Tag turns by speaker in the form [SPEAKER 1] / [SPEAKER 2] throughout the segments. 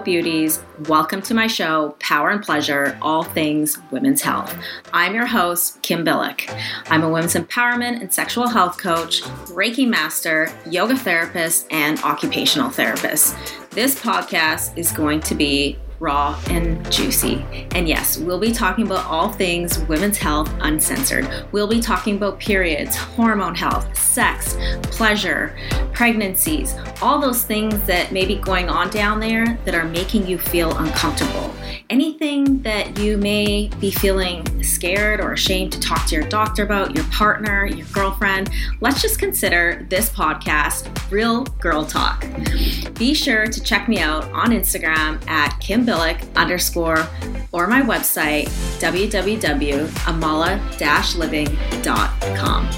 [SPEAKER 1] beauties. Welcome to my show, Power and Pleasure All Things Women's Health. I'm your host, Kim Billick. I'm a women's empowerment and sexual health coach, Reiki master, yoga therapist, and occupational therapist. This podcast is going to be raw, and juicy. And yes, we'll be talking about all things women's health uncensored. We'll be talking about periods, hormone health, sex, pleasure, pregnancies, all those things that may be going on down there that are making you feel uncomfortable. Anything that you may be feeling scared or ashamed to talk to your doctor about, your partner, your girlfriend, let's just consider this podcast Real Girl Talk. Be sure to check me out on Instagram at Kim Billick underscore or my website www.amala-living.com.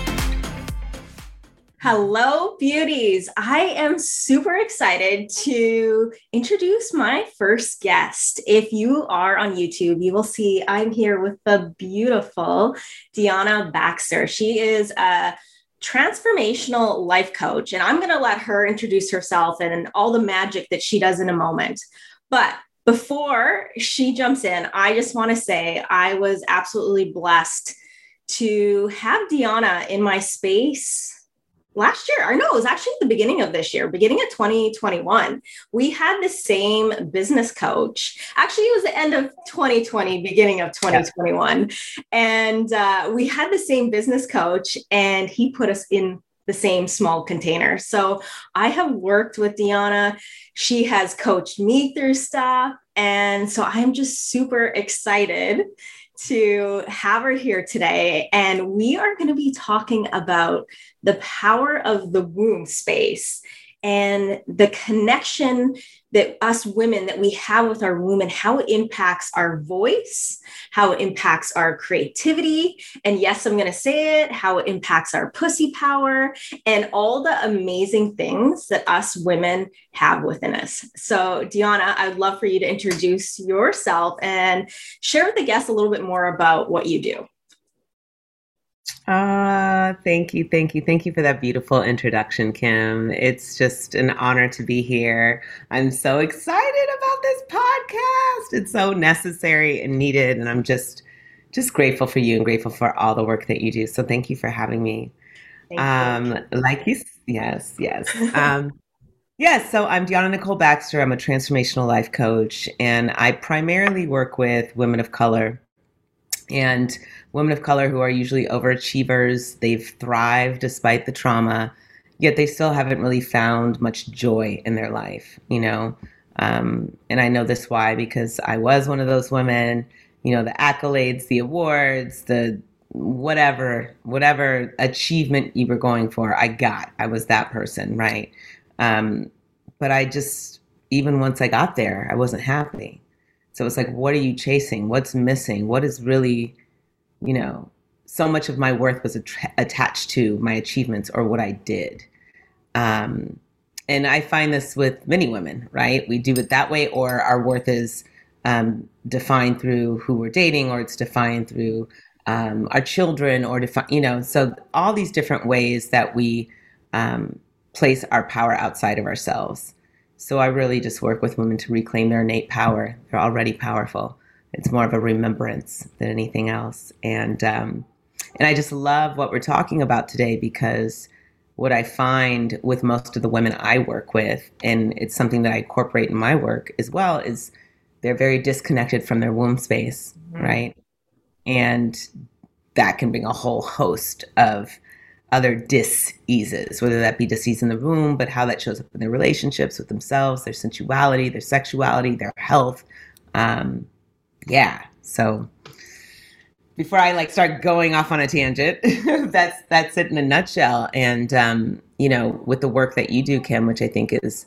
[SPEAKER 2] Hello, beauties. I am super excited to introduce my first guest. If you are on YouTube, you will see I'm here with the beautiful Deanna Baxter. She is a transformational life coach, and I'm going to let her introduce herself and all the magic that she does in a moment. But before she jumps in, I just want to say I was absolutely blessed to have Deanna in my space last year. I know it was actually the beginning of this year beginning of 2021 we had the same business coach. Actually it was the end of 2020 beginning of 2021 yeah. and uh, we had the same business coach and he put us in the same small container. So i have worked with deanna. She has coached me through stuff. And so i'm just super excited to have her here today. And we are going to be talking about the power of the womb space and the connection that us women that we have with our womb and how it impacts our voice how it impacts our creativity and yes i'm going to say it how it impacts our pussy power and all the amazing things that us women have within us. So deanna i'd love for you to introduce yourself and share with the guests a little bit more about what you do
[SPEAKER 3] Ah, thank you, thank you, thank you for that beautiful introduction, Kim. It's just an honor to be here. I'm so excited about this podcast. It's so necessary and needed, and I'm just just grateful for you and grateful for all the work that you do. So thank you for having me. um, like you, yes, yes. Um, yes, so I'm Deanna Nicole Baxter. I'm a transformational life coach, and I primarily work with women of color and women of color who are usually overachievers. They've thrived despite the trauma, yet they still haven't really found much joy in their life, you know? Um, and I know this why, because I was one of those women, you know, the accolades, the awards, the whatever, whatever achievement you were going for, I got. I was that person, right? Um, but I just, even once I got there, I wasn't happy. So it's like, what are you chasing? What's missing? What is really you know, so much of my worth was att- attached to my achievements or what I did. Um, and I find this with many women, right? We do it that way, or our worth is um, defined through who we're dating, or it's defined through um, our children, or define, you know, so all these different ways that we um, place our power outside of ourselves. So I really just work with women to reclaim their innate power. They're already powerful it's more of a remembrance than anything else. And um, and I just love what we're talking about today because what I find with most of the women I work with, and it's something that I incorporate in my work as well, is they're very disconnected from their womb space, mm-hmm. right? And that can bring a whole host of other diseases, whether that be disease in the womb, but how that shows up in their relationships with themselves, their sensuality, their sexuality, their health. Um, yeah. So before I like start going off on a tangent, that's that's it in a nutshell. And um, you know, with the work that you do, Kim, which I think is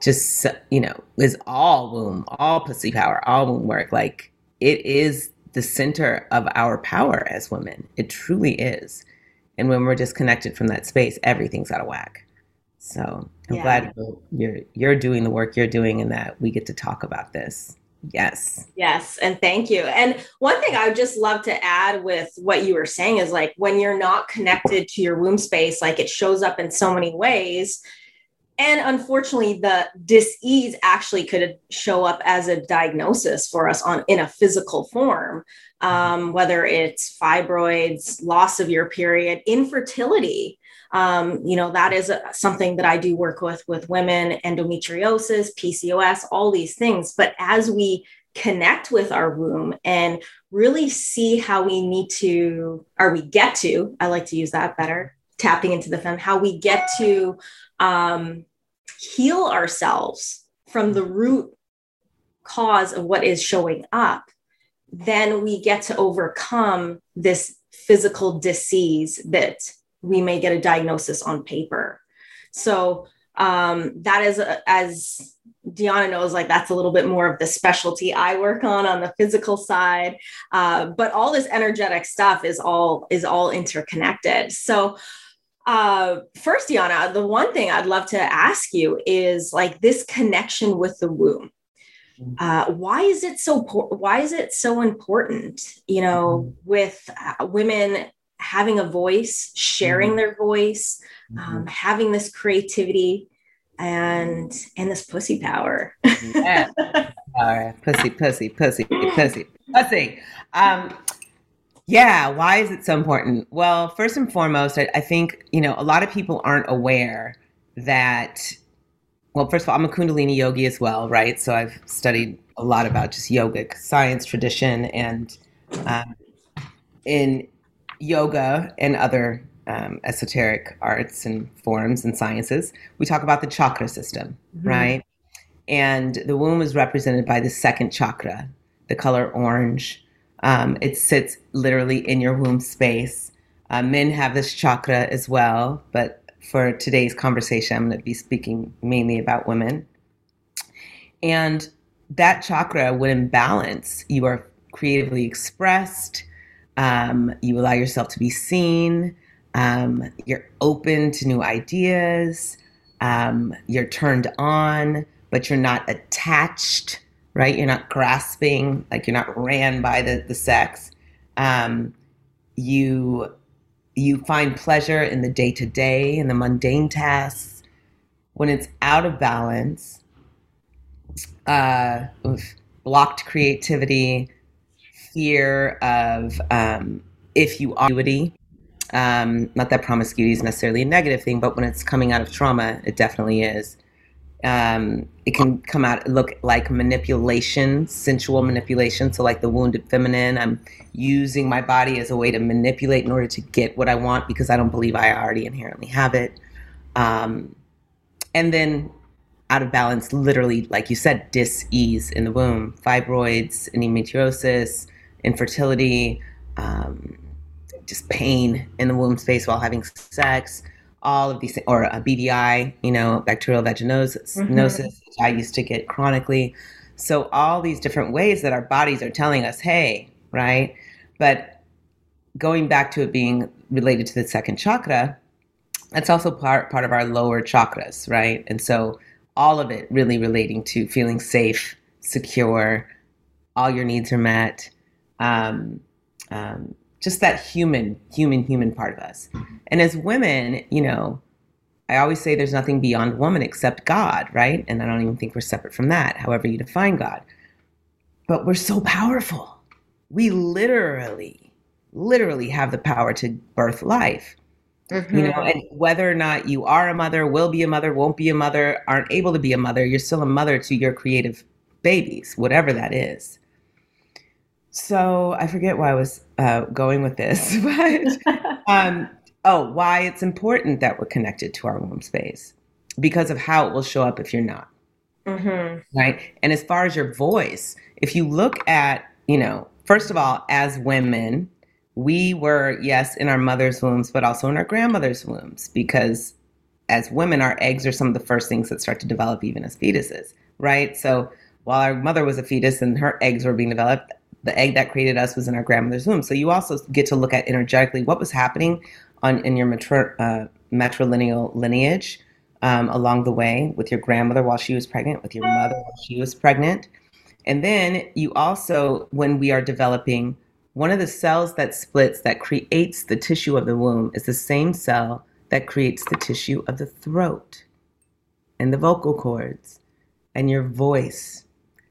[SPEAKER 3] just you know is all womb, all pussy power, all womb work. Like it is the center of our power as women. It truly is. And when we're disconnected from that space, everything's out of whack. So I'm yeah. glad you're you're doing the work you're doing, and that we get to talk about this. Yes.
[SPEAKER 2] Yes. And thank you. And one thing I would just love to add with what you were saying is like when you're not connected to your womb space, like it shows up in so many ways. and unfortunately the disease actually could show up as a diagnosis for us on in a physical form um, whether it's fibroids loss of your period infertility. Um, you know that is a, something that i do work with with women endometriosis pcos all these things. But as we connect with our womb and really see how we need to or we get to i like to use that better tapping into the fem how we get to um, heal ourselves from the root cause of what is showing up, then we get to overcome this physical disease that we may get a diagnosis on paper. So um, that is a, as Deanna knows, like that's a little bit more of the specialty I work on on the physical side. Uh, but all this energetic stuff is all is all interconnected. So uh, first, Deanna, the one thing I'd love to ask you is like this connection with the womb. Mm-hmm. Uh, why is it so? Why is it so important? You know, mm-hmm. with uh, women having a voice, sharing mm-hmm. their voice, um, having this creativity, and and this pussy power.
[SPEAKER 3] yeah. All right, pussy, pussy, pussy, pussy, pussy. Um, yeah. Why is it so important? Well, first and foremost, I, I think, you know, a lot of people aren't aware that, well, first of all, I'm a Kundalini yogi as well, right? So I've studied a lot about just yogic science, tradition, and um, in yoga and other um, esoteric arts and forms and sciences, we talk about the chakra system, mm-hmm. right? And the womb is represented by the second chakra, the color orange. Um, it sits literally in your womb space. Uh, men have this chakra as well, but for today's conversation, I'm going to be speaking mainly about women. And that chakra, when in balance, you are creatively expressed, um, you allow yourself to be seen, um, you're open to new ideas, um, you're turned on, but you're not attached right? You're not grasping, like you're not ran by the, the sex. Um, you you find pleasure in the day to day and the mundane tasks. When it's out of balance, uh, blocked creativity, fear of um, if you are um, not that promiscuity is necessarily a negative thing, but when it's coming out of trauma, it definitely is um, it can come out look like manipulation, sensual manipulation. So, like the wounded feminine, I'm using my body as a way to manipulate in order to get what I want because I don't believe I already inherently have it. Um, and then out of balance, literally, like you said, dis-ease in the womb, fibroids, endometriosis, infertility, um, just pain in the womb space while having sex all of these, or a BVI, you know, bacterial vaginosis, mm-hmm. I used to get chronically. So all these different ways that our bodies are telling us, hey, right? But going back to it being related to the second chakra, that's also part part of our lower chakras, right? And so all of it really relating to feeling safe, secure, all your needs are met. Um, um, just that human, human, human part of us. And as women, you know, I always say there's nothing beyond woman except God, right? And I don't even think we're separate from that, however you define God. But we're so powerful. We literally, literally have the power to birth life. Mm-hmm. You know, and whether or not you are a mother, will be a mother, won't be a mother, aren't able to be a mother, you're still a mother to your creative babies, whatever that is. So I forget why I was uh, going with this, but um, oh, why it's important that we're connected to our womb space because of how it will show up if you're not. Mm-hmm. Right. And as far as your voice, if you look at, you know, first of all, as women, we were, yes, in our mother's wombs, but also in our grandmother's wombs because as women, our eggs are some of the first things that start to develop even as fetuses. Right. So while our mother was a fetus and her eggs were being developed, the egg that created us was in our grandmother's womb. So you also get to look at energetically what was happening on in your matri- uh, matrilineal lineage um, along the way with your grandmother while she was pregnant, with your mother while she was pregnant. And then you also, when we are developing, one of the cells that splits that creates the tissue of the womb is the same cell that creates the tissue of the throat. and the vocal cords and your voice.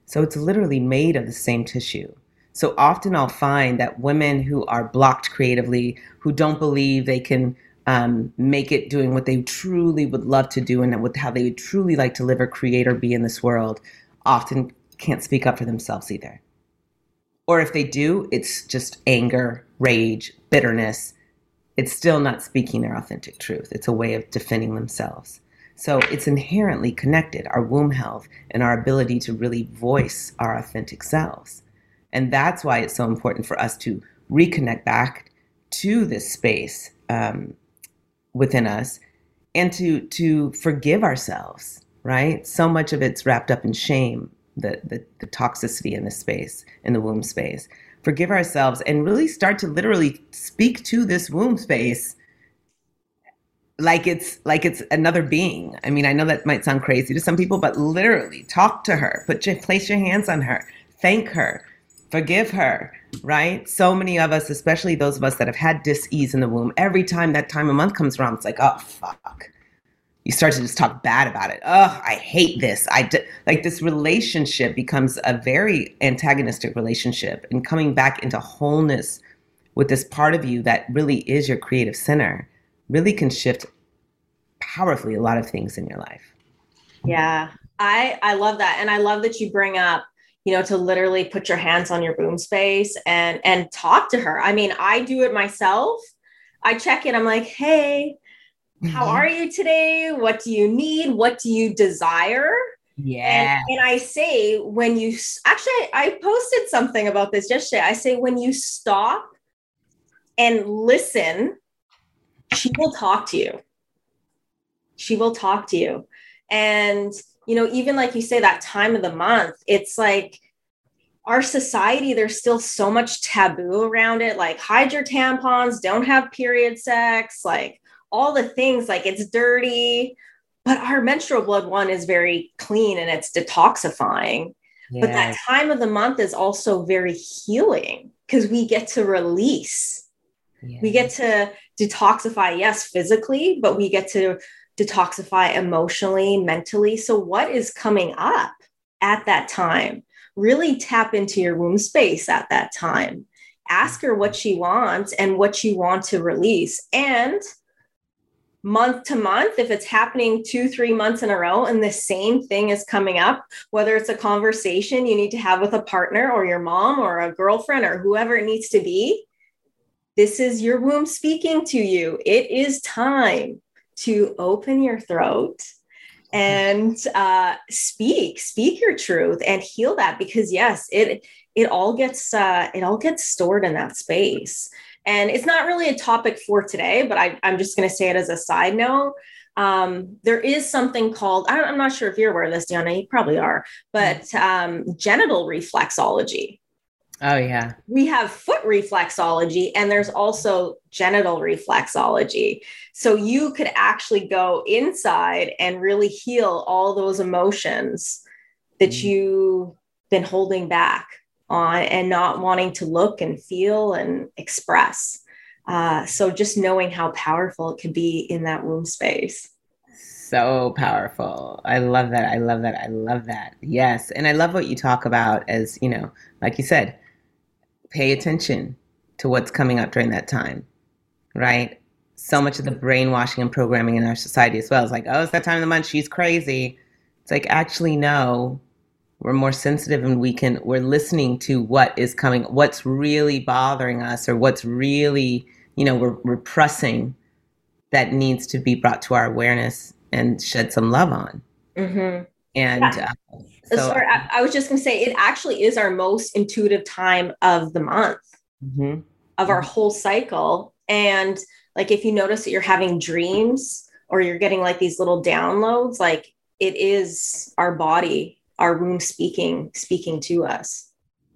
[SPEAKER 3] So it's literally made of the same tissue. So often I'll find that women who are blocked creatively, who don't believe they can um, make it doing what they truly would love to do and with how they would truly like to live or create or be in this world, often can't speak up for themselves either. Or if they do, it's just anger, rage, bitterness. It's still not speaking their authentic truth. It's a way of defending themselves. So it's inherently connected, our womb health and our ability to really voice our authentic selves. And that's why it's so important for us to reconnect back to this space um, within us and to to forgive ourselves, right? So much of it's wrapped up in shame, the, the, the toxicity in the space, in the womb space. Forgive ourselves and really start to literally speak to this womb space like it's like it's another being. I mean, I know that might sound crazy to some people, but literally talk to her, put your place your hands on her, thank her, forgive her, right? So many of us, especially those of us that have had dis-ease in the womb, every time that time of month comes around, it's like, oh fuck. You start to just talk bad about it. Oh, I hate this. I d-. like this relationship becomes a very antagonistic relationship, and coming back into wholeness with this part of you that really is your creative center really can shift powerfully a lot of things in your life.
[SPEAKER 2] Yeah. I I love that and I love that you bring up you know to literally put your hands on your womb space and and talk to her. I mean, I do it myself. I check in. I'm like, "Hey, how mm-hmm. are you today? What do you need? What do you desire?"
[SPEAKER 3] Yeah.
[SPEAKER 2] And, and, I say, when you actually, I posted something about this yesterday. I say, when you stop and listen she will talk to you. She will talk to you. And, you know, even like you say, that time of the month, it's like our society, there's still so much taboo around it. Like, hide your tampons, don't have period sex, like all the things, like it's dirty. But our menstrual blood one is very clean and it's detoxifying. Yeah. But that time of the month is also very healing because we get to release. Yeah. We get to detoxify, yes, physically, but we get to detoxify emotionally, mentally. So, what is coming up at that time? Really tap into your womb space at that time. Ask her what she wants and what you want to release. And month to month, if it's happening two, three months in a row and the same thing is coming up, whether it's a conversation you need to have with a partner or your mom or a girlfriend or whoever it needs to be, this is your womb speaking to you. It is time to open your throat and uh, speak, speak your truth and heal that because yes, it it all gets uh, it all gets stored in that space. And it's not really a topic for today, but I, I'm just going to say it as a side note. Um, there is something called I'm not sure if you're aware of this, Deanna. You probably are, but um, genital reflexology.
[SPEAKER 3] Oh, yeah.
[SPEAKER 2] We have foot reflexology and there's also genital reflexology. So you could actually go inside and really heal all those emotions that mm. you've been holding back on and not wanting to look and feel and express. Uh, so just knowing how powerful it can be in that womb space
[SPEAKER 3] so powerful. I love that. I love that. I love that. Yes. And I love what you talk about as, you know, like you said, pay attention to what's coming up during that time, right? So much of the brainwashing and programming in our society as well is like, oh, it's that time of the month, she's crazy. It's like, actually, no, we're more sensitive and we can, we're listening to what is coming, what's really bothering us or what's really, you know, we're repressing that needs to be brought to our awareness and shed some love on. Mm-hmm. And yeah. uh,
[SPEAKER 2] so, Sorry, I, I, was just going to say it actually is our most intuitive time of the month mm-hmm. of our whole cycle. And like if you notice that you're having dreams or you're getting like these little downloads, like it is our body, our womb speaking, speaking to us.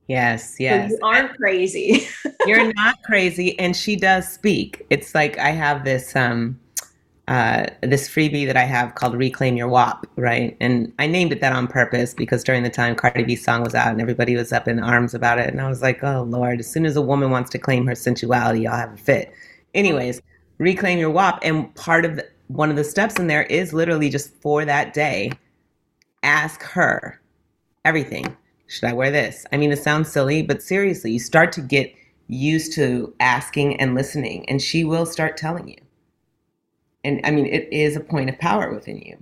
[SPEAKER 3] Yes, yes.
[SPEAKER 2] So you aren't crazy.
[SPEAKER 3] you're not crazy. And she does speak. It's like I have this um uh, this freebie that I have called Reclaim Your WAP, right? And I named it that on purpose because during the time Cardi B's song was out and everybody was up in arms about it. And I was like, oh, Lord, as soon as a woman wants to claim her sensuality, I'll have a fit. Anyways, Reclaim Your WAP. And part of the, one of the steps in there is literally just for that day, ask her everything. Should I wear this? I mean, it sounds silly, but seriously, you start to get used to asking and listening, and she will start telling you. And I mean, it is a point of power within you.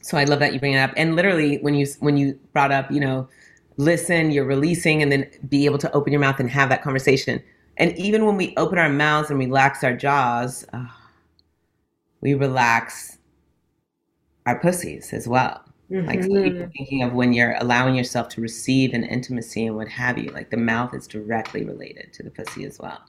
[SPEAKER 3] So I love that you bring it up. And literally, when you when you brought up, you know, listen, you're releasing, and then be able to open your mouth and have that conversation. And even when we open our mouths and relax our jaws, uh, we relax our pussies as well. Mm-hmm. Like thinking of when you're allowing yourself to receive an intimacy and what have you. Like the mouth is directly related to the pussy as well.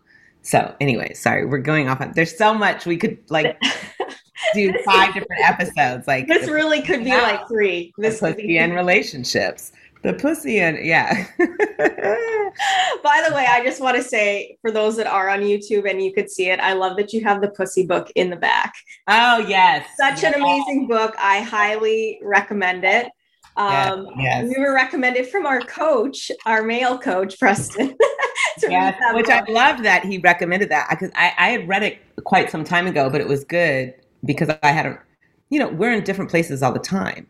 [SPEAKER 3] So, anyway, sorry, we're going off. On, there's so much we could like do five different episodes. Like
[SPEAKER 2] this really could be like three.
[SPEAKER 3] This pussy be- and relationships. The pussy and yeah.
[SPEAKER 2] By the way, I just want to say for those that are on YouTube and you could see it, I love that you have the pussy book in the back.
[SPEAKER 3] Oh yes.
[SPEAKER 2] Such an amazing book. I highly recommend it. Um, yes, yes. We were recommended from our coach, our male coach, Preston.
[SPEAKER 3] yes, which. I loved that he recommended that because I, I had read it quite some time ago, but it was good because I had a, you know, we're in different places all the time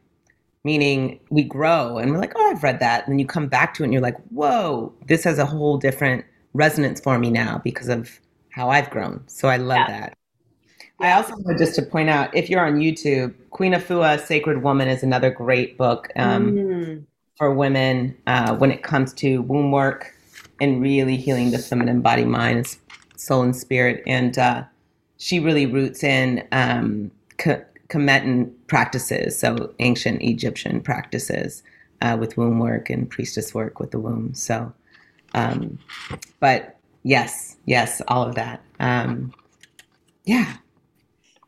[SPEAKER 3] meaning we grow and we're like, oh, I've read that. And then you come back to it and you're like, whoa, this has a whole different resonance for me now because of how I've grown. So I love yeah. that. I also want just to point out if you're on YouTube, Queen Afua, Sacred Woman is another great book um, mm. for women uh, when it comes to womb work and really healing the feminine body, mind, soul, and spirit. And uh, she really roots in um, Kemetic practices, so ancient Egyptian practices uh, with womb work and priestess work with the womb. So, um, but yes, yes, all of that. Um, yeah.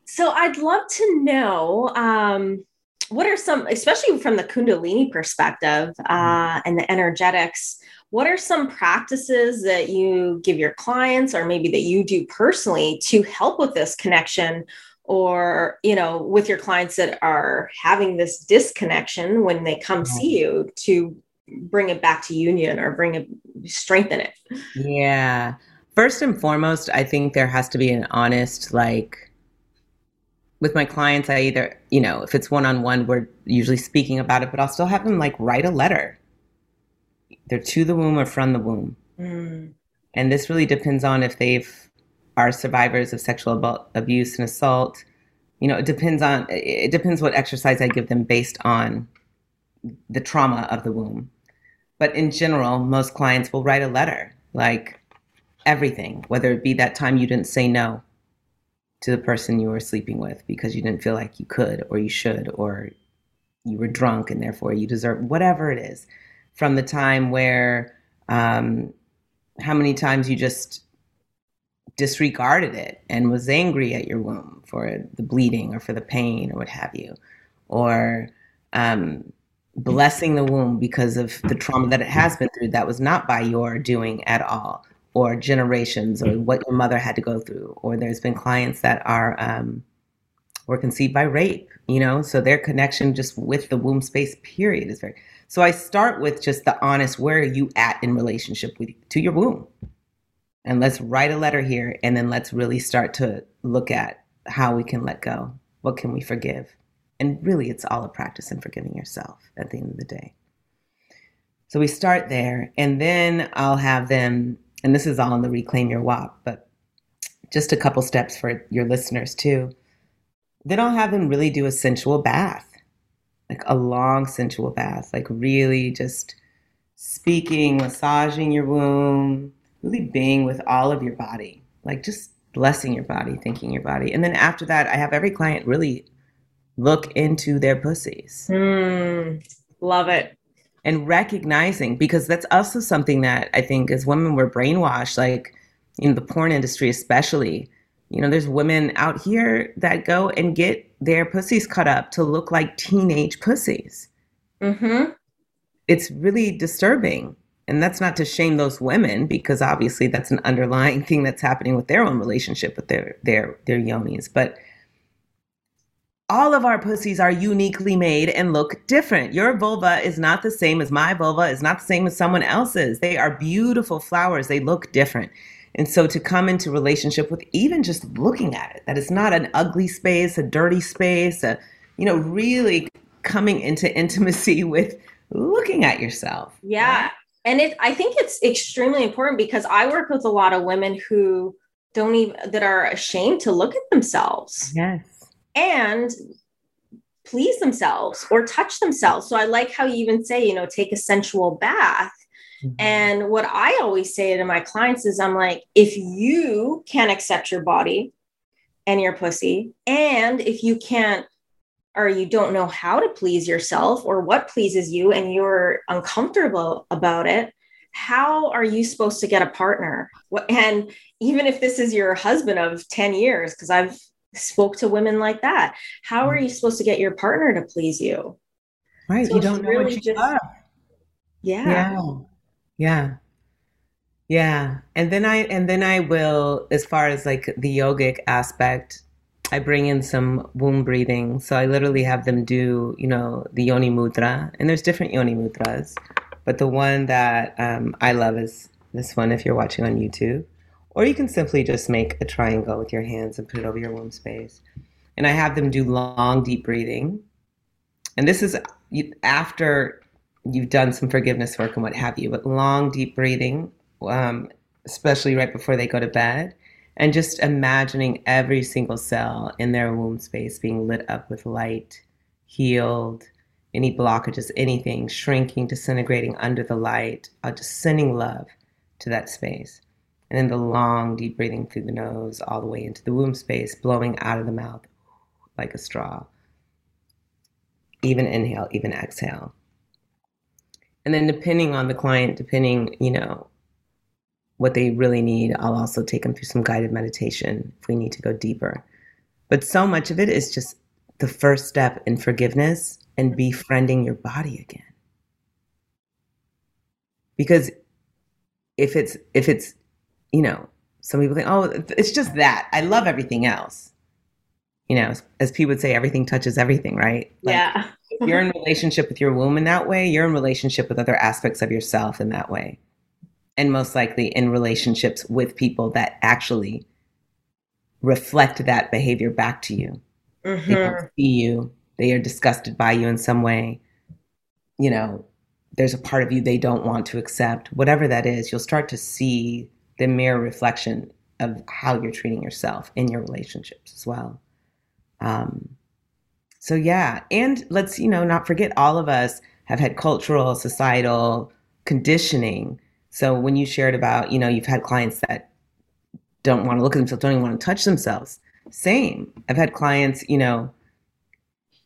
[SPEAKER 2] So I'd love to know um, what are some, especially from the Kundalini perspective uh, and the energetics. What are some practices that you give your clients, or maybe that you do personally, to help with this connection? Or you know with your clients that are having this disconnection when they come mm-hmm. see you to bring it back to union or bring it strengthen it?
[SPEAKER 3] Yeah. First and foremost i think there has to be an honest like with my clients i either you know if it's one-on-one we're usually speaking about it but i'll still have them like write a letter they're to the womb or from the womb mm. and this really depends on if they've are survivors of sexual abuse and assault. You know, it depends on it depends what exercise I give them based on the trauma of the womb. But in general, most clients will write a letter, like everything, whether it be that time you didn't say no to the person you were sleeping with because you didn't feel like you could or you should or you were drunk and therefore you deserve whatever it is from the time where um, how many times you just disregarded it and was angry at your womb for the bleeding or for the pain or what have you, or um, blessing the womb because of the trauma that it has been through that was not by your doing at all, or generations, or what your mother had to go through, or there's been clients that are um, were conceived by rape, you know, so their connection just with the womb space period is very. So I start with just the honest, where are you at in relationship with to your womb? and let's write a letter here and then let's really start to look at how we can let go. What can we forgive? And really it's all a practice in forgiving yourself at the end of the day. So we start there and then i'll have them and this is all in the reclaim your WAP but just a couple steps for your listeners too. Then i'll have them really do a sensual bath like a long sensual bath like really just speaking massaging your womb really being with all of your body, like just blessing your body, thanking your body. And then after that, I have every client really look into their pussies.
[SPEAKER 2] Mm, love it.
[SPEAKER 3] And recognizing, because that's also something that I think as women we're brainwashed, like in the porn industry, especially. You know, there's women out here that go and get their pussies cut up to look like teenage pussies. Mm-hmm. It's really disturbing and that's not to shame those women because obviously that's an underlying thing that's happening with their own relationship with their their their yonis but all of our pussies are uniquely made and look different. Your vulva is not the same as my vulva, is not the same as someone else's. They are beautiful flowers. They look different. And so to come into relationship with even just looking at it, that it's not an ugly space, a dirty space, a, you know, really coming into intimacy with looking at yourself.
[SPEAKER 2] Yeah. Right? And it I think it's extremely important because I work with a lot of women who don't even that are ashamed to look at themselves.
[SPEAKER 3] Yes.
[SPEAKER 2] And please themselves or touch themselves. So I like how you even say, you know, take a sensual bath. Mm-hmm. And what I always say to my clients is, I'm like, if you can't accept your body and your pussy, and if you can't or you don't know how to please yourself or what pleases you and you're uncomfortable about it, how are you supposed to get a partner? And even if this is your husband of 10 years, because I've spoke to women like that, how are you supposed to get your partner to please you?
[SPEAKER 3] Right. So you don't know really what you just, love.
[SPEAKER 2] Yeah.
[SPEAKER 3] Yeah. Yeah. Yeah. And then I and then I will, as far as like the yogic aspect, I bring in some womb breathing. So I literally have them do, you know, the yoni mudra. And there's different yoni mudras. But the one that um, I love is this one if you're watching on YouTube. Or you can simply just make a triangle with your hands and put it over your womb space. And I have them do long, deep breathing. And this is after you've done some forgiveness work and what have you, but long, deep breathing, um, especially right before they go to bed and just imagining every single cell in their womb space being lit up with light, healed, any blockages, anything shrinking, disintegrating under the light, uh, just sending love to that space. And then the long, deep breathing through the nose, all the way into the womb space, blowing out of the mouth like a straw. Even inhale, even exhale. And then depending on the client, depending, you know, what they really need, I'll also take them through some guided meditation if we need to go deeper. But so much of it is just the first step in forgiveness and befriending your body again. Because if it's if it's you know, some people think, oh, it's just that. I love everything else. You know, as people would say, everything touches everything, right?
[SPEAKER 2] Like, yeah.
[SPEAKER 3] if you're in relationship with your womb in that way, you're in relationship with other aspects of yourself in that way and most likely in relationships with people that actually reflect that behavior back to you. Mm-hmm. They see you, they are disgusted by you in some way. You know, there's a part of you they don't want to accept. Whatever that is, you'll start to see the mirror reflection of how you're treating yourself in your relationships as well. Um, so yeah, and let's you know not forget all of us have had cultural, societal conditioning so when you shared about, you know, you've had clients that don't want to look at themselves, don't even want to touch themselves. Same. I've had clients, you know,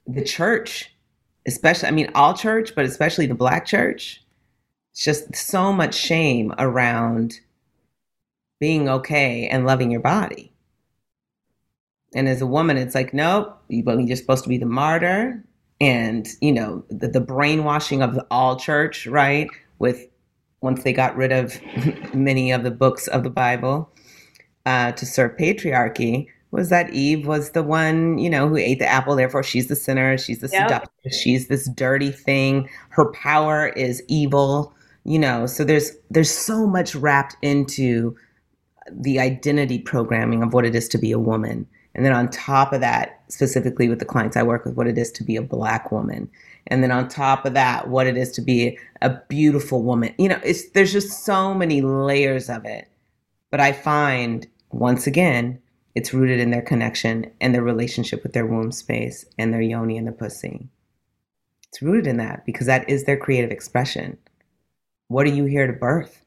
[SPEAKER 3] the church, especially, I mean, all church, but especially the black church, it's just so much shame around being okay and loving your body. And as a woman, it's like, nope, you're supposed to be the martyr. And, you know, the, the brainwashing of the all church, right? With once they got rid of many of the books of the Bible uh, to serve patriarchy, was that Eve was the one, you know, who ate the apple. Therefore, she's the sinner. She's the yep. seductress. She's this dirty thing. Her power is evil. You know, so there's there's so much wrapped into the identity programming of what it is to be a woman. And then on top of that, specifically with the clients I work with, what it is to be a black woman. And then on top of that what it is to be a beautiful woman. You know it's there's just so many layers of it. But i find once again it's rooted in their connection and their relationship with their womb space and their yoni and the pussy. It's rooted in that because that is their creative expression. What are you here to birth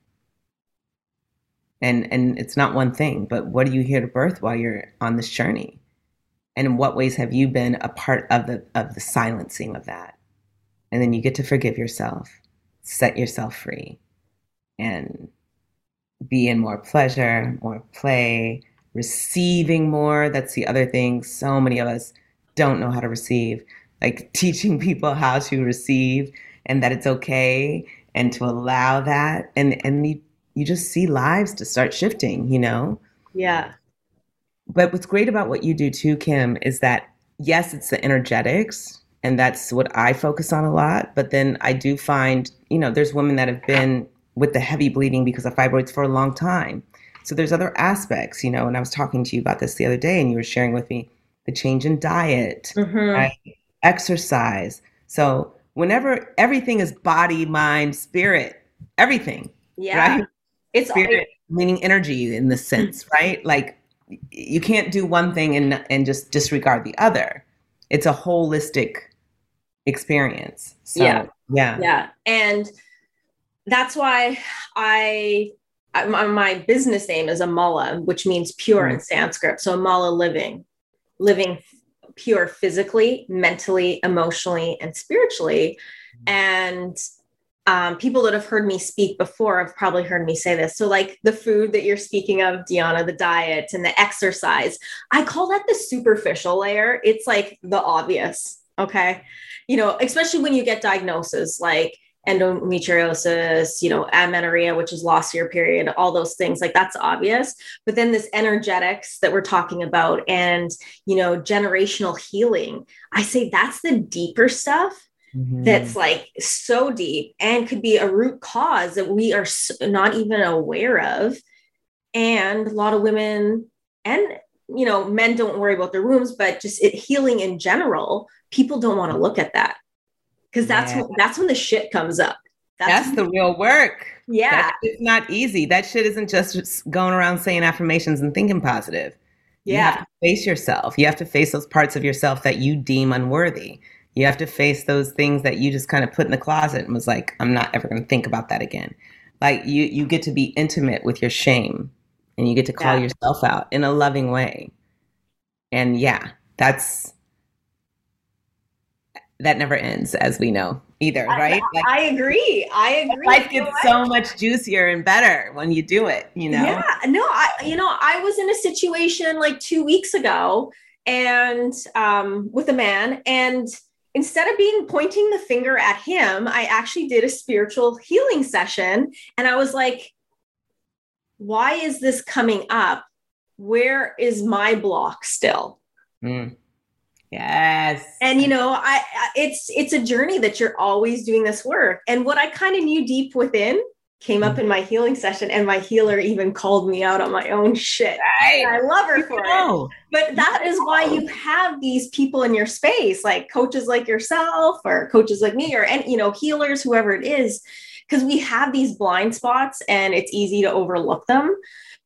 [SPEAKER 3] and and it's not one thing but what are you here to birth while you're on this journey and in what ways have you been a part of the of the silencing of that and then you get to forgive yourself, set yourself free, and be in more pleasure, more play, receiving more. That's the other thing. So many of us don't know how to receive. Like teaching people how to receive and that it's okay and to allow that. And and you you just see lives to start shifting, you know?
[SPEAKER 2] Yeah.
[SPEAKER 3] But what's great about what you do too, Kim, is that yes, it's the energetics, and that's what I focus on a lot. But then I do find, you know, there's women that have been with the heavy bleeding because of fibroids for a long time. So there's other aspects, you know, and I was talking to you about this the other day and you were sharing with me the change in diet,
[SPEAKER 2] Mhm.
[SPEAKER 3] right? exercise. So whenever everything is body, mind, spirit, everything,
[SPEAKER 2] Yeah.
[SPEAKER 3] right?
[SPEAKER 2] It's
[SPEAKER 3] Spirit meaning energy in the hmm. sense, right? Like you can't do one thing and and just disregard the other. It's a holistic experience. So,
[SPEAKER 2] Yeah.
[SPEAKER 3] Yeah.
[SPEAKER 2] yeah and that's why i my, my business name is amala which means pure in hmm. sanskrit so amala living living pure physically mentally emotionally and spiritually hmm. and um, people that have heard me speak before have probably heard me say this. So like the food that you're speaking of deanna the diet and the exercise i call that the superficial layer. It's like the obvious okay? You know, especially when you get diagnoses like endometriosis, you know, amenorrhea, which is loss of your period, all those things, like that's obvious. But then this energetics that we're talking about and, you know, generational healing, I say that's the deeper stuff
[SPEAKER 3] Mhm.
[SPEAKER 2] that's like so deep and could be a root cause that we are not even aware of. And a lot of women and you know men don't worry about their wombs, but just it, healing in general, people don't want to look at that because that's
[SPEAKER 3] Yeah.
[SPEAKER 2] when, that's when the shit comes up.
[SPEAKER 3] That's the real work.
[SPEAKER 2] yeah
[SPEAKER 3] it's not easy. That shit isn't just going around saying affirmations and thinking positive. You have
[SPEAKER 2] yeah
[SPEAKER 3] to face yourself. You have to face those parts of yourself that you deem unworthy. You have to face those things that you just kind of put in the closet and was like, I'm not ever going to think about that again. Like you, you get to be intimate with your shame, and you get to call
[SPEAKER 2] Yeah.
[SPEAKER 3] yourself out in a loving way. And yeah, that's that never ends, as we know either,
[SPEAKER 2] I-
[SPEAKER 3] right? Like
[SPEAKER 2] I agree. I agree.
[SPEAKER 3] life gets so much juicier and better when you do it. You know.
[SPEAKER 2] Yeah, no, I you know, I was in a situation like two weeks ago and um with a man and instead of being pointing the finger at him, I actually did a spiritual healing session and I was like, why is this coming up? Where is my block still?
[SPEAKER 3] Mm. Yes.
[SPEAKER 2] and you know I, I it's it's a journey that you're always doing this work and what i kind of knew deep within came up in my healing session and my healer even called me out on my own shit. And i love her for it. but that is why you have these people in your space like coaches like yourself or coaches like me or and you know healers whoever it is because we have these blind spots and it's easy to overlook them.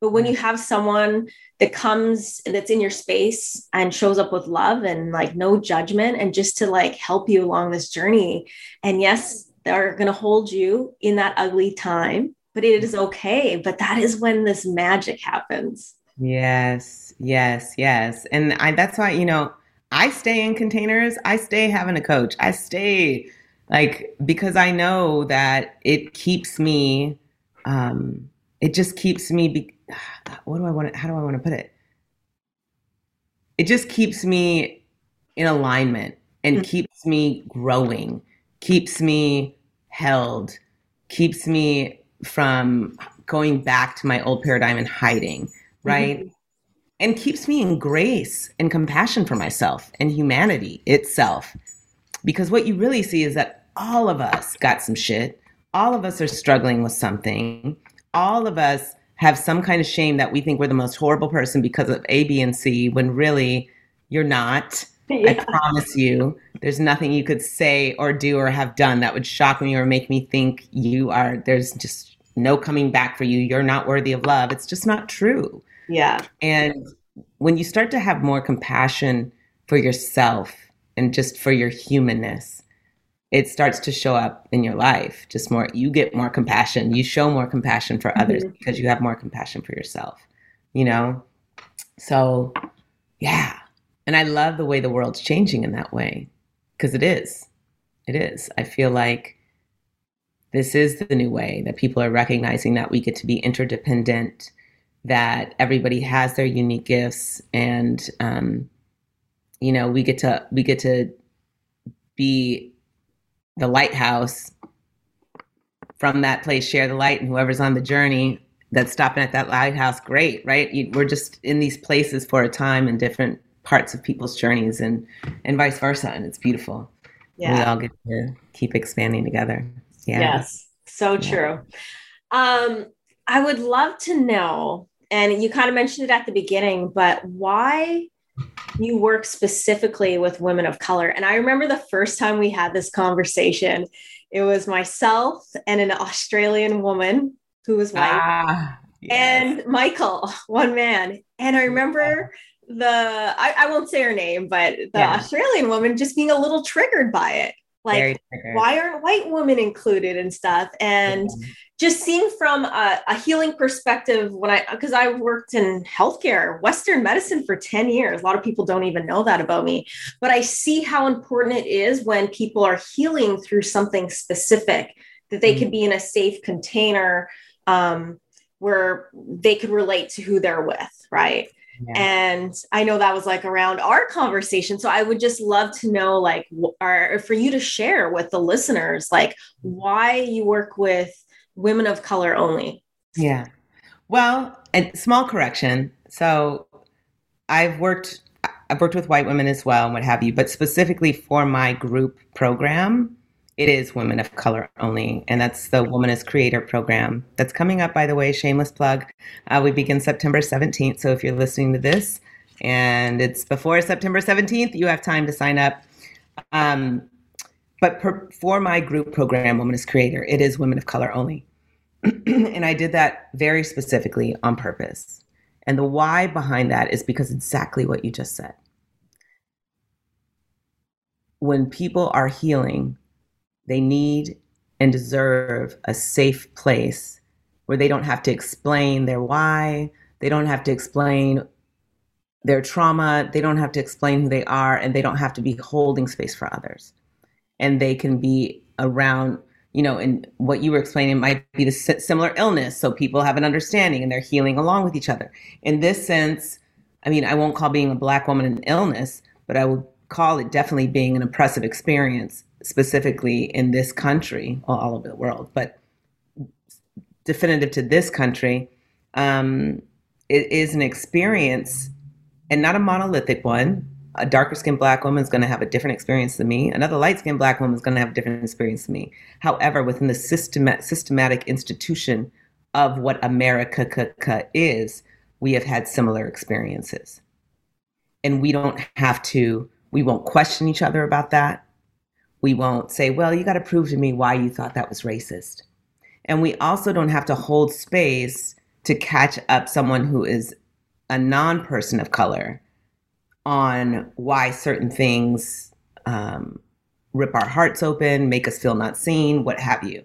[SPEAKER 2] But when you have someone that comes that's in your space and shows up with love and like no judgment and just to like help you along this journey and yes they're going to hold you in that ugly time but it is okay but that is when this magic happens
[SPEAKER 3] Yes, yes, yes. And I that's why, you know, I stay in containers. I stay having a coach. I stay like because I know that it keeps me um it just keeps me be, what do I want to, how do I want to put it? It just keeps me in alignment and
[SPEAKER 2] Mhm.
[SPEAKER 3] keeps me growing, keeps me held, keeps me from going back to my old paradigm and hiding mm-hmm. right? And keeps me in grace and compassion for myself and humanity itself. Because what you really see is that all of us got some shit. All of us are struggling with something. All of us have some kind of shame that we think we're the most horrible person because of A, B, and C, when really you're not. I promise you, there's nothing you could say or do or have done that would shock me or make me think you are, there's just no coming back for you. You're not worthy of love. It's just not true.
[SPEAKER 2] yeah
[SPEAKER 3] And when you start to have more compassion for yourself and just for your humanness, it starts to show up in your life. Just more, you get more compassion. You show more compassion for others
[SPEAKER 2] Mhm.
[SPEAKER 3] because you have more compassion for yourself, you know? So, yeah. And I love the way the world's changing in that way because it is. It is. I feel like this is the new way that people are recognizing that we get to be interdependent that everybody has their unique gifts and um, you know we get to we get to be the lighthouse from that place share the light and whoever's on the journey that's stopping at that lighthouse great right we're just in these places for a time and different parts of people's journeys and and vice versa and it's beautiful
[SPEAKER 2] yeah we
[SPEAKER 3] all get to keep expanding together yeah
[SPEAKER 2] yes so
[SPEAKER 3] Yeah.
[SPEAKER 2] true um i would love to know and you kind of mentioned it at the beginning, but why you work specifically with women of color? And I remember the first time we had this conversation, it was myself and an Australian woman who was white, ah, yes. and Michael, one man. And I remember the I, I, won't say her name, but the yeah. Australian woman just being a little triggered by it. Like, why aren't white women included and stuff? And yeah. just seeing from a, a, healing perspective, when I because I worked in healthcare, Western medicine for 10 years. A lot of people don't even know that about me, but I see how important it is when people are healing through something specific that they mm-hmm. could be in a safe container um, where they could relate to who they're with, right? And I know that was like around our conversation. So I would just love to know, like, or for you to share with the listeners, like, why you work with women of color only.
[SPEAKER 3] Yeah. Well, a small correction. So I've worked I've worked with white women as well and what have you, but specifically for my group program, it is women of color only, and that's the woman as Creator program that's coming up. By the way, shameless plug. Uh, we begin September 17th, so if you're listening to this and it's before September 17th, you have time to sign up. Um, but per, for my group program, Woman as Creator, it is women of color only, and I did that very specifically on purpose. And the why behind that is because exactly what you just said. When people are healing they need and deserve a safe place where they don't have to explain their why, they don't have to explain their trauma, they don't have to explain who they are, and they don't have to be holding space for others. And they can be around, you know, and what you were explaining might be the similar illness. So people have an understanding and they're healing along with each other. In this sense, I mean, I won't call being a Black woman an illness, but I would call it definitely being an oppressive experience specifically in this country, well, all over the world, but definitive to this country, um, it is an experience and not a monolithic one. A darker skinned black woman is going to have a different experience than me. Another light skinned black woman is going to have a different experience than me. However, within the system- systematic institution of what America is, we have had similar experiences. And we don't have to, we won't question each other about that. We won't say, well, you got to prove to me why you thought that was racist. And we also don't have to hold space to catch up someone who is a non person of color on why certain things um, rip our hearts open, make us feel not seen, what have you.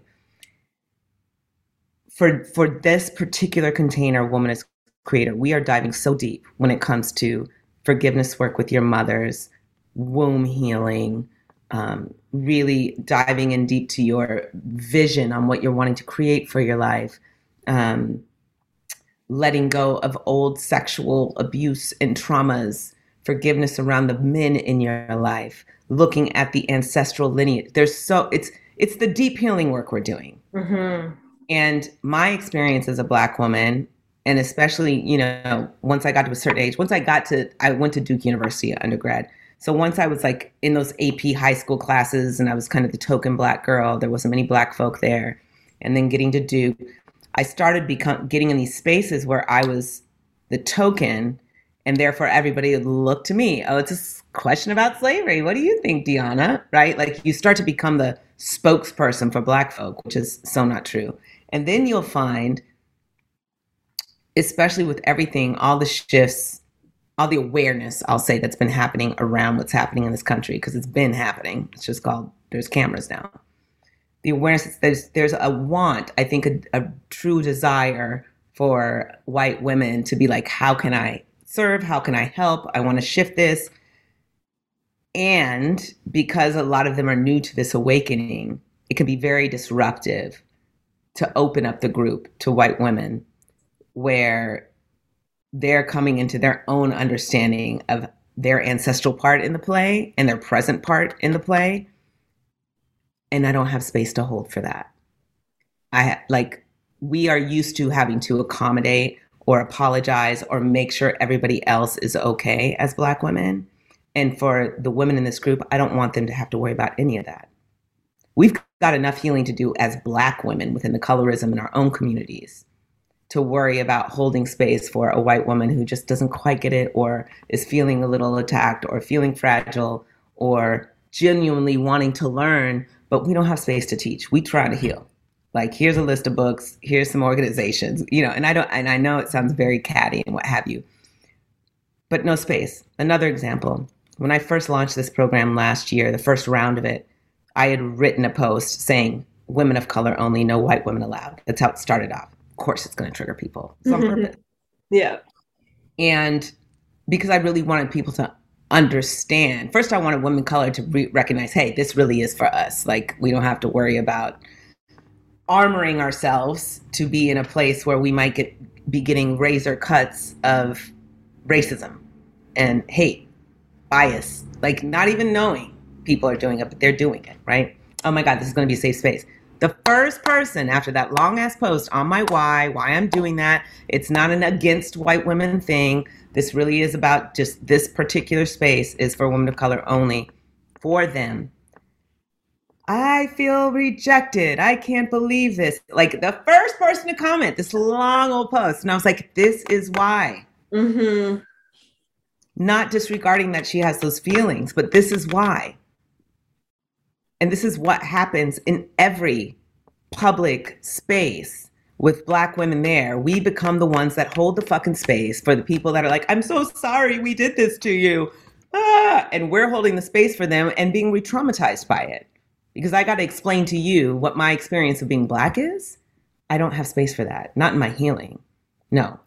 [SPEAKER 3] For, for this particular container, Woman as Creator, we are diving so deep when it comes to forgiveness work with your mothers, womb healing, um, really diving in deep to your vision on what you're wanting to create for your life, um, letting go of old sexual abuse and traumas, forgiveness around the men in your life, looking at the ancestral lineage. There's so it's it's the deep healing work we're doing. Mm-hmm. And my experience as a black woman, and especially you know once I got to a certain age, once I got to I went to Duke University undergrad so once I was like in those AP high school classes and I was kind of the token black girl, there wasn't many black folk there. And then getting to Duke, I started become getting in these spaces where I was the token and therefore everybody would look to me. Oh, it's a question about slavery. What do you think, Deanna? Right? Like you start to become the spokesperson for black folk, which is so not true. And then you'll find, especially with everything, all the shifts all the awareness I'll say that's been happening around what's happening in this country because it's been happening. It's just called there's cameras now. The awareness there's there's a want, I think a, a true desire for white women to be like, how can I serve? How can I help? I want to shift this. And because a lot of them are new to this awakening, it can be very disruptive to open up the group to white women where they're coming into their own understanding of their ancestral part in the play and their present part in the play. And I don't have space to hold for that. I like, we are used to having to accommodate or apologize or make sure everybody else is okay as Black women. And for the women in this group, I don't want them to have to worry about any of that. We've got enough healing to do as Black women within the colorism in our own communities to worry about holding space for a white woman who just doesn't quite get it or is feeling a little attacked or feeling fragile or genuinely wanting to learn, but we don't have space to teach. We try to heal. Like here's a list of books, here's some organizations, you know, and I don't and I know it sounds very catty and what have you. But no space. Another example. When I first launched this program last year, the first round of it, I had written a post saying women of color only, no white women allowed. That's how it started off of course it's going to trigger people. It's on mm-hmm. purpose.
[SPEAKER 2] Yeah.
[SPEAKER 3] And because I really wanted people to understand, first I wanted women of color to re- recognize, hey, this really is for us. Like we don't have to worry about armoring ourselves to be in a place where we might get be getting razor cuts of racism and hate, bias, like not even knowing people are doing it, but they're doing it, right? Oh my God, this is going to be a safe space. The first person after that long ass post on my why, why I'm doing that, it's not an against white women thing. This really is about just this particular space is for women of color only, for them. I feel rejected. I can't believe this. Like the first person to comment this long old post. And I was like, this is why.
[SPEAKER 2] Mm-hmm.
[SPEAKER 3] Not disregarding that she has those feelings, but this is why. And this is what happens in every public space with black women there. We become the ones that hold the fucking space for the people that are like, I'm so sorry we did this to you. Ah, and we're holding the space for them and being re traumatized by it. Because I got to explain to you what my experience of being black is. I don't have space for that, not in my healing. No.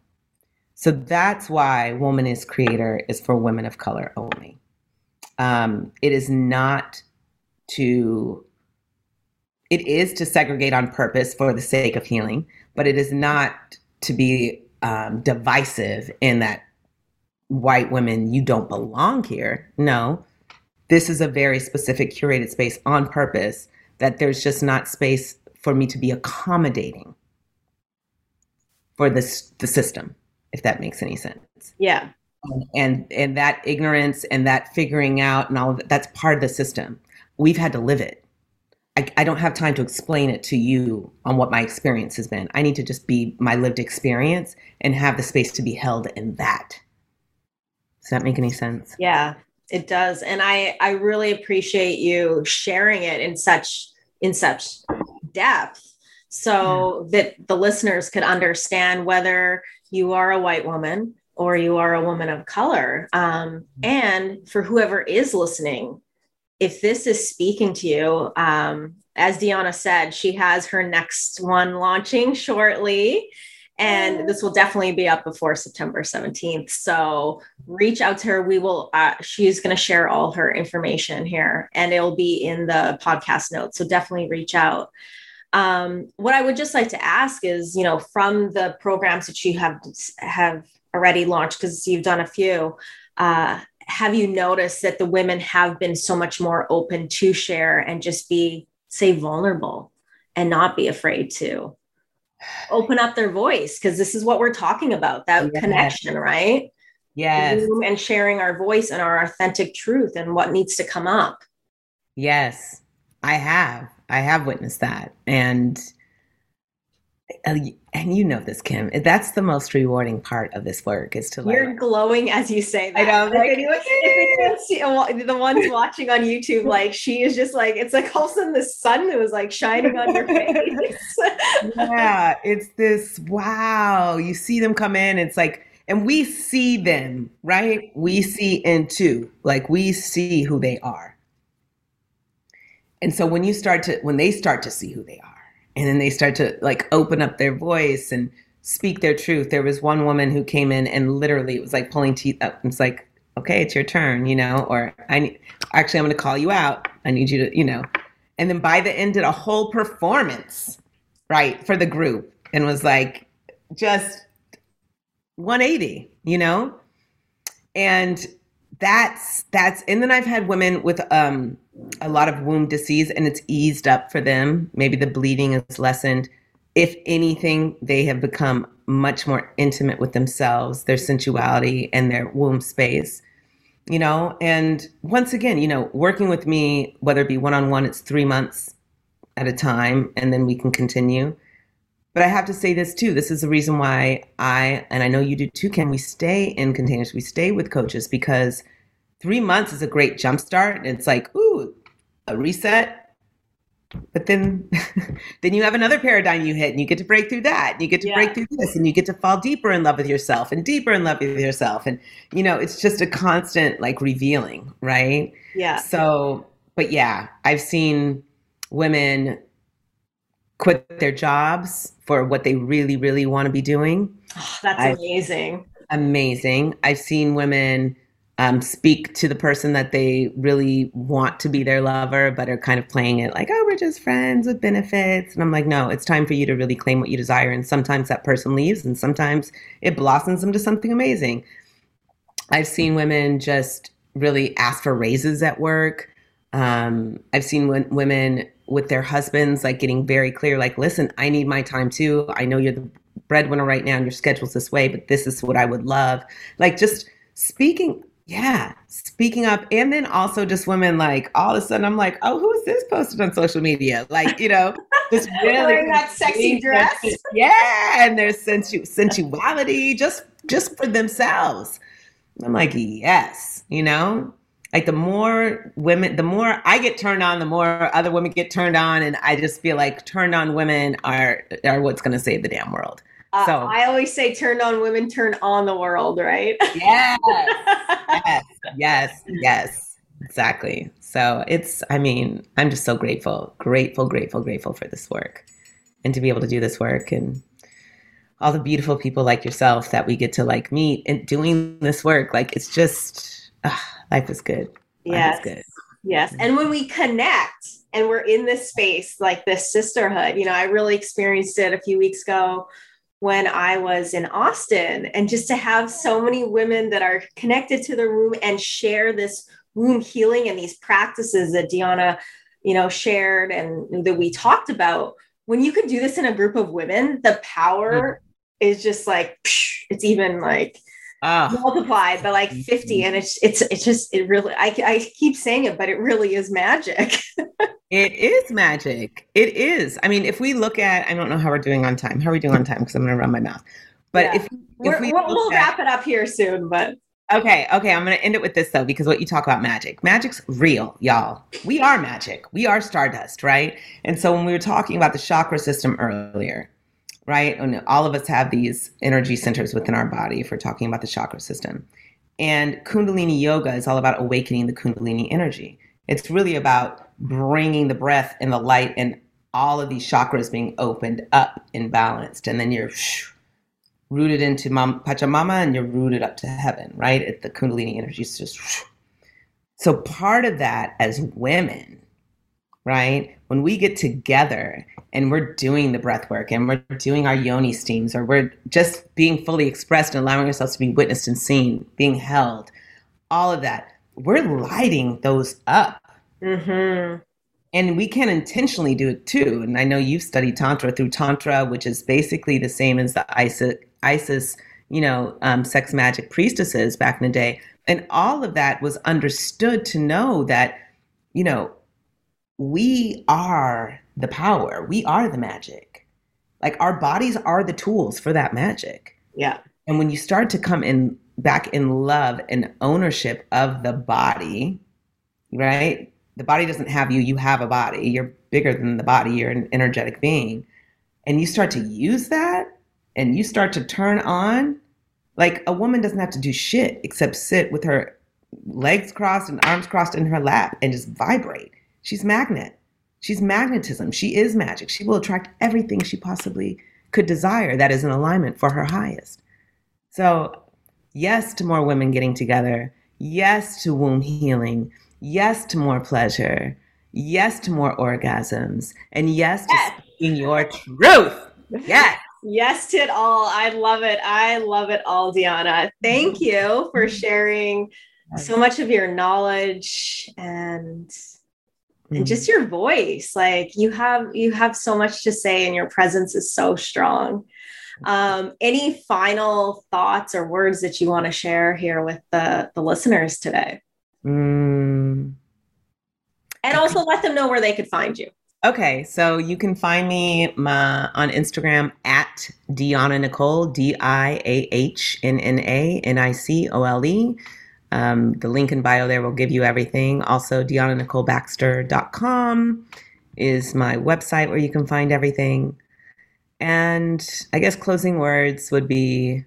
[SPEAKER 3] So that's why Woman as Creator is for women of color only. Um, it is not to it is to segregate on purpose for the sake of healing, but it is not to be um, divisive in that white women, you don't belong here. No, this is a very specific curated space on purpose that there's just not space for me to be accommodating for this the system, if that makes any sense.
[SPEAKER 2] Yeah.
[SPEAKER 3] And and that ignorance and that figuring out and all of that, that's part of the system we've had to live it. I, I don't have time to explain it to you on what my experience has been. I need to just be my lived experience and have the space to be held in that. Does that make any sense?
[SPEAKER 2] Yeah, it does. And I, I really appreciate you sharing it in such in such depth so yeah. that the listeners could understand whether you are a white woman or you are a woman of color. Um, mm-hmm. and for whoever is listening, if this is speaking to you, um, as Deanna said, she has her next one launching shortly. And this will definitely be up before September 17th. So reach out to her. We will, uh, she's going to share all her information here and it'll be in the podcast notes. So definitely reach out. Um, what I would just like to ask is, you know, from the programs that you have have already launched, because you've done a few, uh, have you noticed that the women have been so much more open to share and just be say vulnerable and not be afraid to open up their voice? Because this is what we're talking about that yes. connection right?
[SPEAKER 3] Yes.
[SPEAKER 2] And sharing our voice and our authentic truth and what needs to come up.
[SPEAKER 3] Yes. I have. I have witnessed that. And Uh, and you know this, Kim. That's the most rewarding part of this work is to.
[SPEAKER 2] You're glowing as you say that. I know. Like, if anyone, if anyone see, the ones watching on YouTube, like she is just like it's like all of a sudden the sun was like shining on your face.
[SPEAKER 3] yeah, it's this wow. You see them come in. It's like, and we see them, right? We mm-hmm. see into like we see who they are. And so when you start to when they start to see who they are and then they start to like open up their voice and speak their truth. There was one woman who came in and literally it was like pulling teeth up. It's like, okay, it's your turn, you know, or I need, actually, I'm going to call you out. I need you to, you know, and then by the end did a whole performance, right, for the group and was like just 180, you know, and that's that's and then I've had women with um a lot of womb disease and it's eased up for them. Maybe the bleeding is lessened. If anything, they have become much more intimate with themselves, their sensuality, and their womb space. You know, and once again, you know, working with me, whether it be one on one, it's three months at a time, and then we can continue. but I have to say this too. This is the reason why I, and I know you do too, Kim, We stay in containers, we stay with coaches because three months is a great jumpstart. And it's like, ooh, a reset. But then, then you have another paradigm you hit, and you get to break through that. And You get to yeah. break through this, and you get to fall deeper in love with yourself, and deeper in love with yourself, and you know, it's just a constant like revealing, right?
[SPEAKER 2] Yeah.
[SPEAKER 3] So, but yeah, I've seen women quit their jobs for what they really, really want to be doing.
[SPEAKER 2] Oh, that's I've, amazing.
[SPEAKER 3] Amazing. I've seen women um, speak to the person that they really want to be their lover, but are kind of playing it like, oh, we're just friends with benefits. And I'm like, no, it's time for you to really claim what you desire. And sometimes that person leaves, and sometimes it blossoms into something amazing. I've seen women just really ask for raises at work. Um, I've seen w- women with their husbands, like getting very clear, like, listen, I need my time too. I know you're the breadwinner right now and your schedule's this way, but this is what I would love. Like, just speaking, yeah, speaking up. And then also just women, like, all of a sudden, I'm like, oh, who is this posted on social media? Like, you know,
[SPEAKER 2] just really wearing that sexy dress.
[SPEAKER 3] Yeah. And their sensu- sensuality just, just for themselves. I'm like, yes, you know? like the more women the more i get turned on the more other women get turned on and i just feel like turned on women are are what's going to save the damn world
[SPEAKER 2] uh, so i always say turn on women turn on the world right
[SPEAKER 3] yes yes yes yes exactly so it's i mean i'm just so grateful grateful grateful grateful for this work and to be able to do this work and all the beautiful people like yourself that we get to like meet and doing this work like it's just uh, life is good.
[SPEAKER 2] Life yes. Is good. Yes. And when we connect and we're in this space, like this sisterhood, you know, I really experienced it a few weeks ago when I was in Austin. And just to have so many women that are connected to the room and share this womb healing and these practices that Deanna, you know, shared and that we talked about. When you can do this in a group of women, the power mm-hmm. is just like, it's even like, uh, multiplied by like 50 and it's it's it's just it really I, I keep saying it but it really is magic.
[SPEAKER 3] It is magic. It is. I mean if we look at i don't know how we're doing on time. How are we doing on time? Because i'm going to run my mouth. But yeah. if,
[SPEAKER 2] if we we'll, we'll wrap it up here soon but
[SPEAKER 3] Okay, okay, I'm going to end it with this though, because what you talk about magic, magic's real, y'all. We are magic. We are stardust, right? And so when we were talking about the chakra system earlier, right? And all of us have these energy centers within our body if we're talking about the chakra system. And Kundalini yoga is all about awakening the Kundalini energy. It's really about bringing the breath and the light and all of these chakras being opened up and balanced. And then you're rooted into Pachamama and you're rooted up to heaven, right? It, the Kundalini energy is just. So part of that as women, right? When we get together and we're doing the breath work and we're doing our yoni steams or we're just being fully expressed and allowing ourselves to be witnessed and seen, being held, all of that, we're lighting those up. Mm-hmm. And we can intentionally do it too. And I know you've studied Tantra through Tantra, which is basically the same as the Isis, Isis you know, um, sex magic priestesses back in the day. And all of that was understood to know that, you know, we are the power. We are the magic. Like our bodies are the tools for that magic.
[SPEAKER 2] Yeah.
[SPEAKER 3] And when you start to come in back in love and ownership of the body, right? The body doesn't have you, you have a body. You're bigger than the body, you're an energetic being. And you start to use that and you start to turn on. Like a woman doesn't have to do shit except sit with her legs crossed and arms crossed in her lap and just vibrate. She's magnet. She's magnetism. She is magic. She will attract everything she possibly could desire that is in alignment for her highest. So, yes to more women getting together. Yes to womb healing. Yes to more pleasure. Yes to more orgasms. And yes to yes. speaking your truth. Yes.
[SPEAKER 2] Yes to it all. I love it. I love it all, Deanna. Thank you for mm-hmm. sharing so much of your knowledge and and mm-hmm. just your voice like you have you have so much to say and your presence is so strong um, any final thoughts or words that you want to share here with the the listeners today mm. and also let them know where they could find you
[SPEAKER 3] Okay, so you can find me my, on Instagram at Diahnna Nicole, D I A H N N A N I C O L E. Um, the link in bio there will give you everything. Also, DiahnnaNicoleBaxter.com is my website where you can find everything. And I guess closing words would be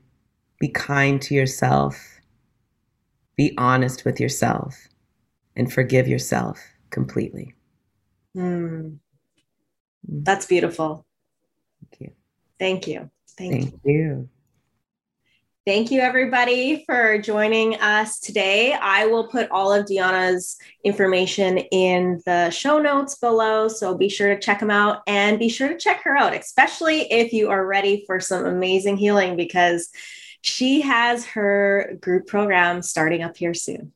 [SPEAKER 3] be kind to yourself, be honest with yourself, and forgive yourself completely.
[SPEAKER 2] Mm. That's beautiful.
[SPEAKER 3] Thank you.
[SPEAKER 2] Thank you. Thank,
[SPEAKER 3] Thank
[SPEAKER 2] you.
[SPEAKER 3] you.
[SPEAKER 2] Thank you, everybody, for joining us today. I will put all of Diahnna's information in the show notes below. So be sure to check them out and be sure to check her out, especially if you are ready for some amazing healing, because she has her group program starting up here soon.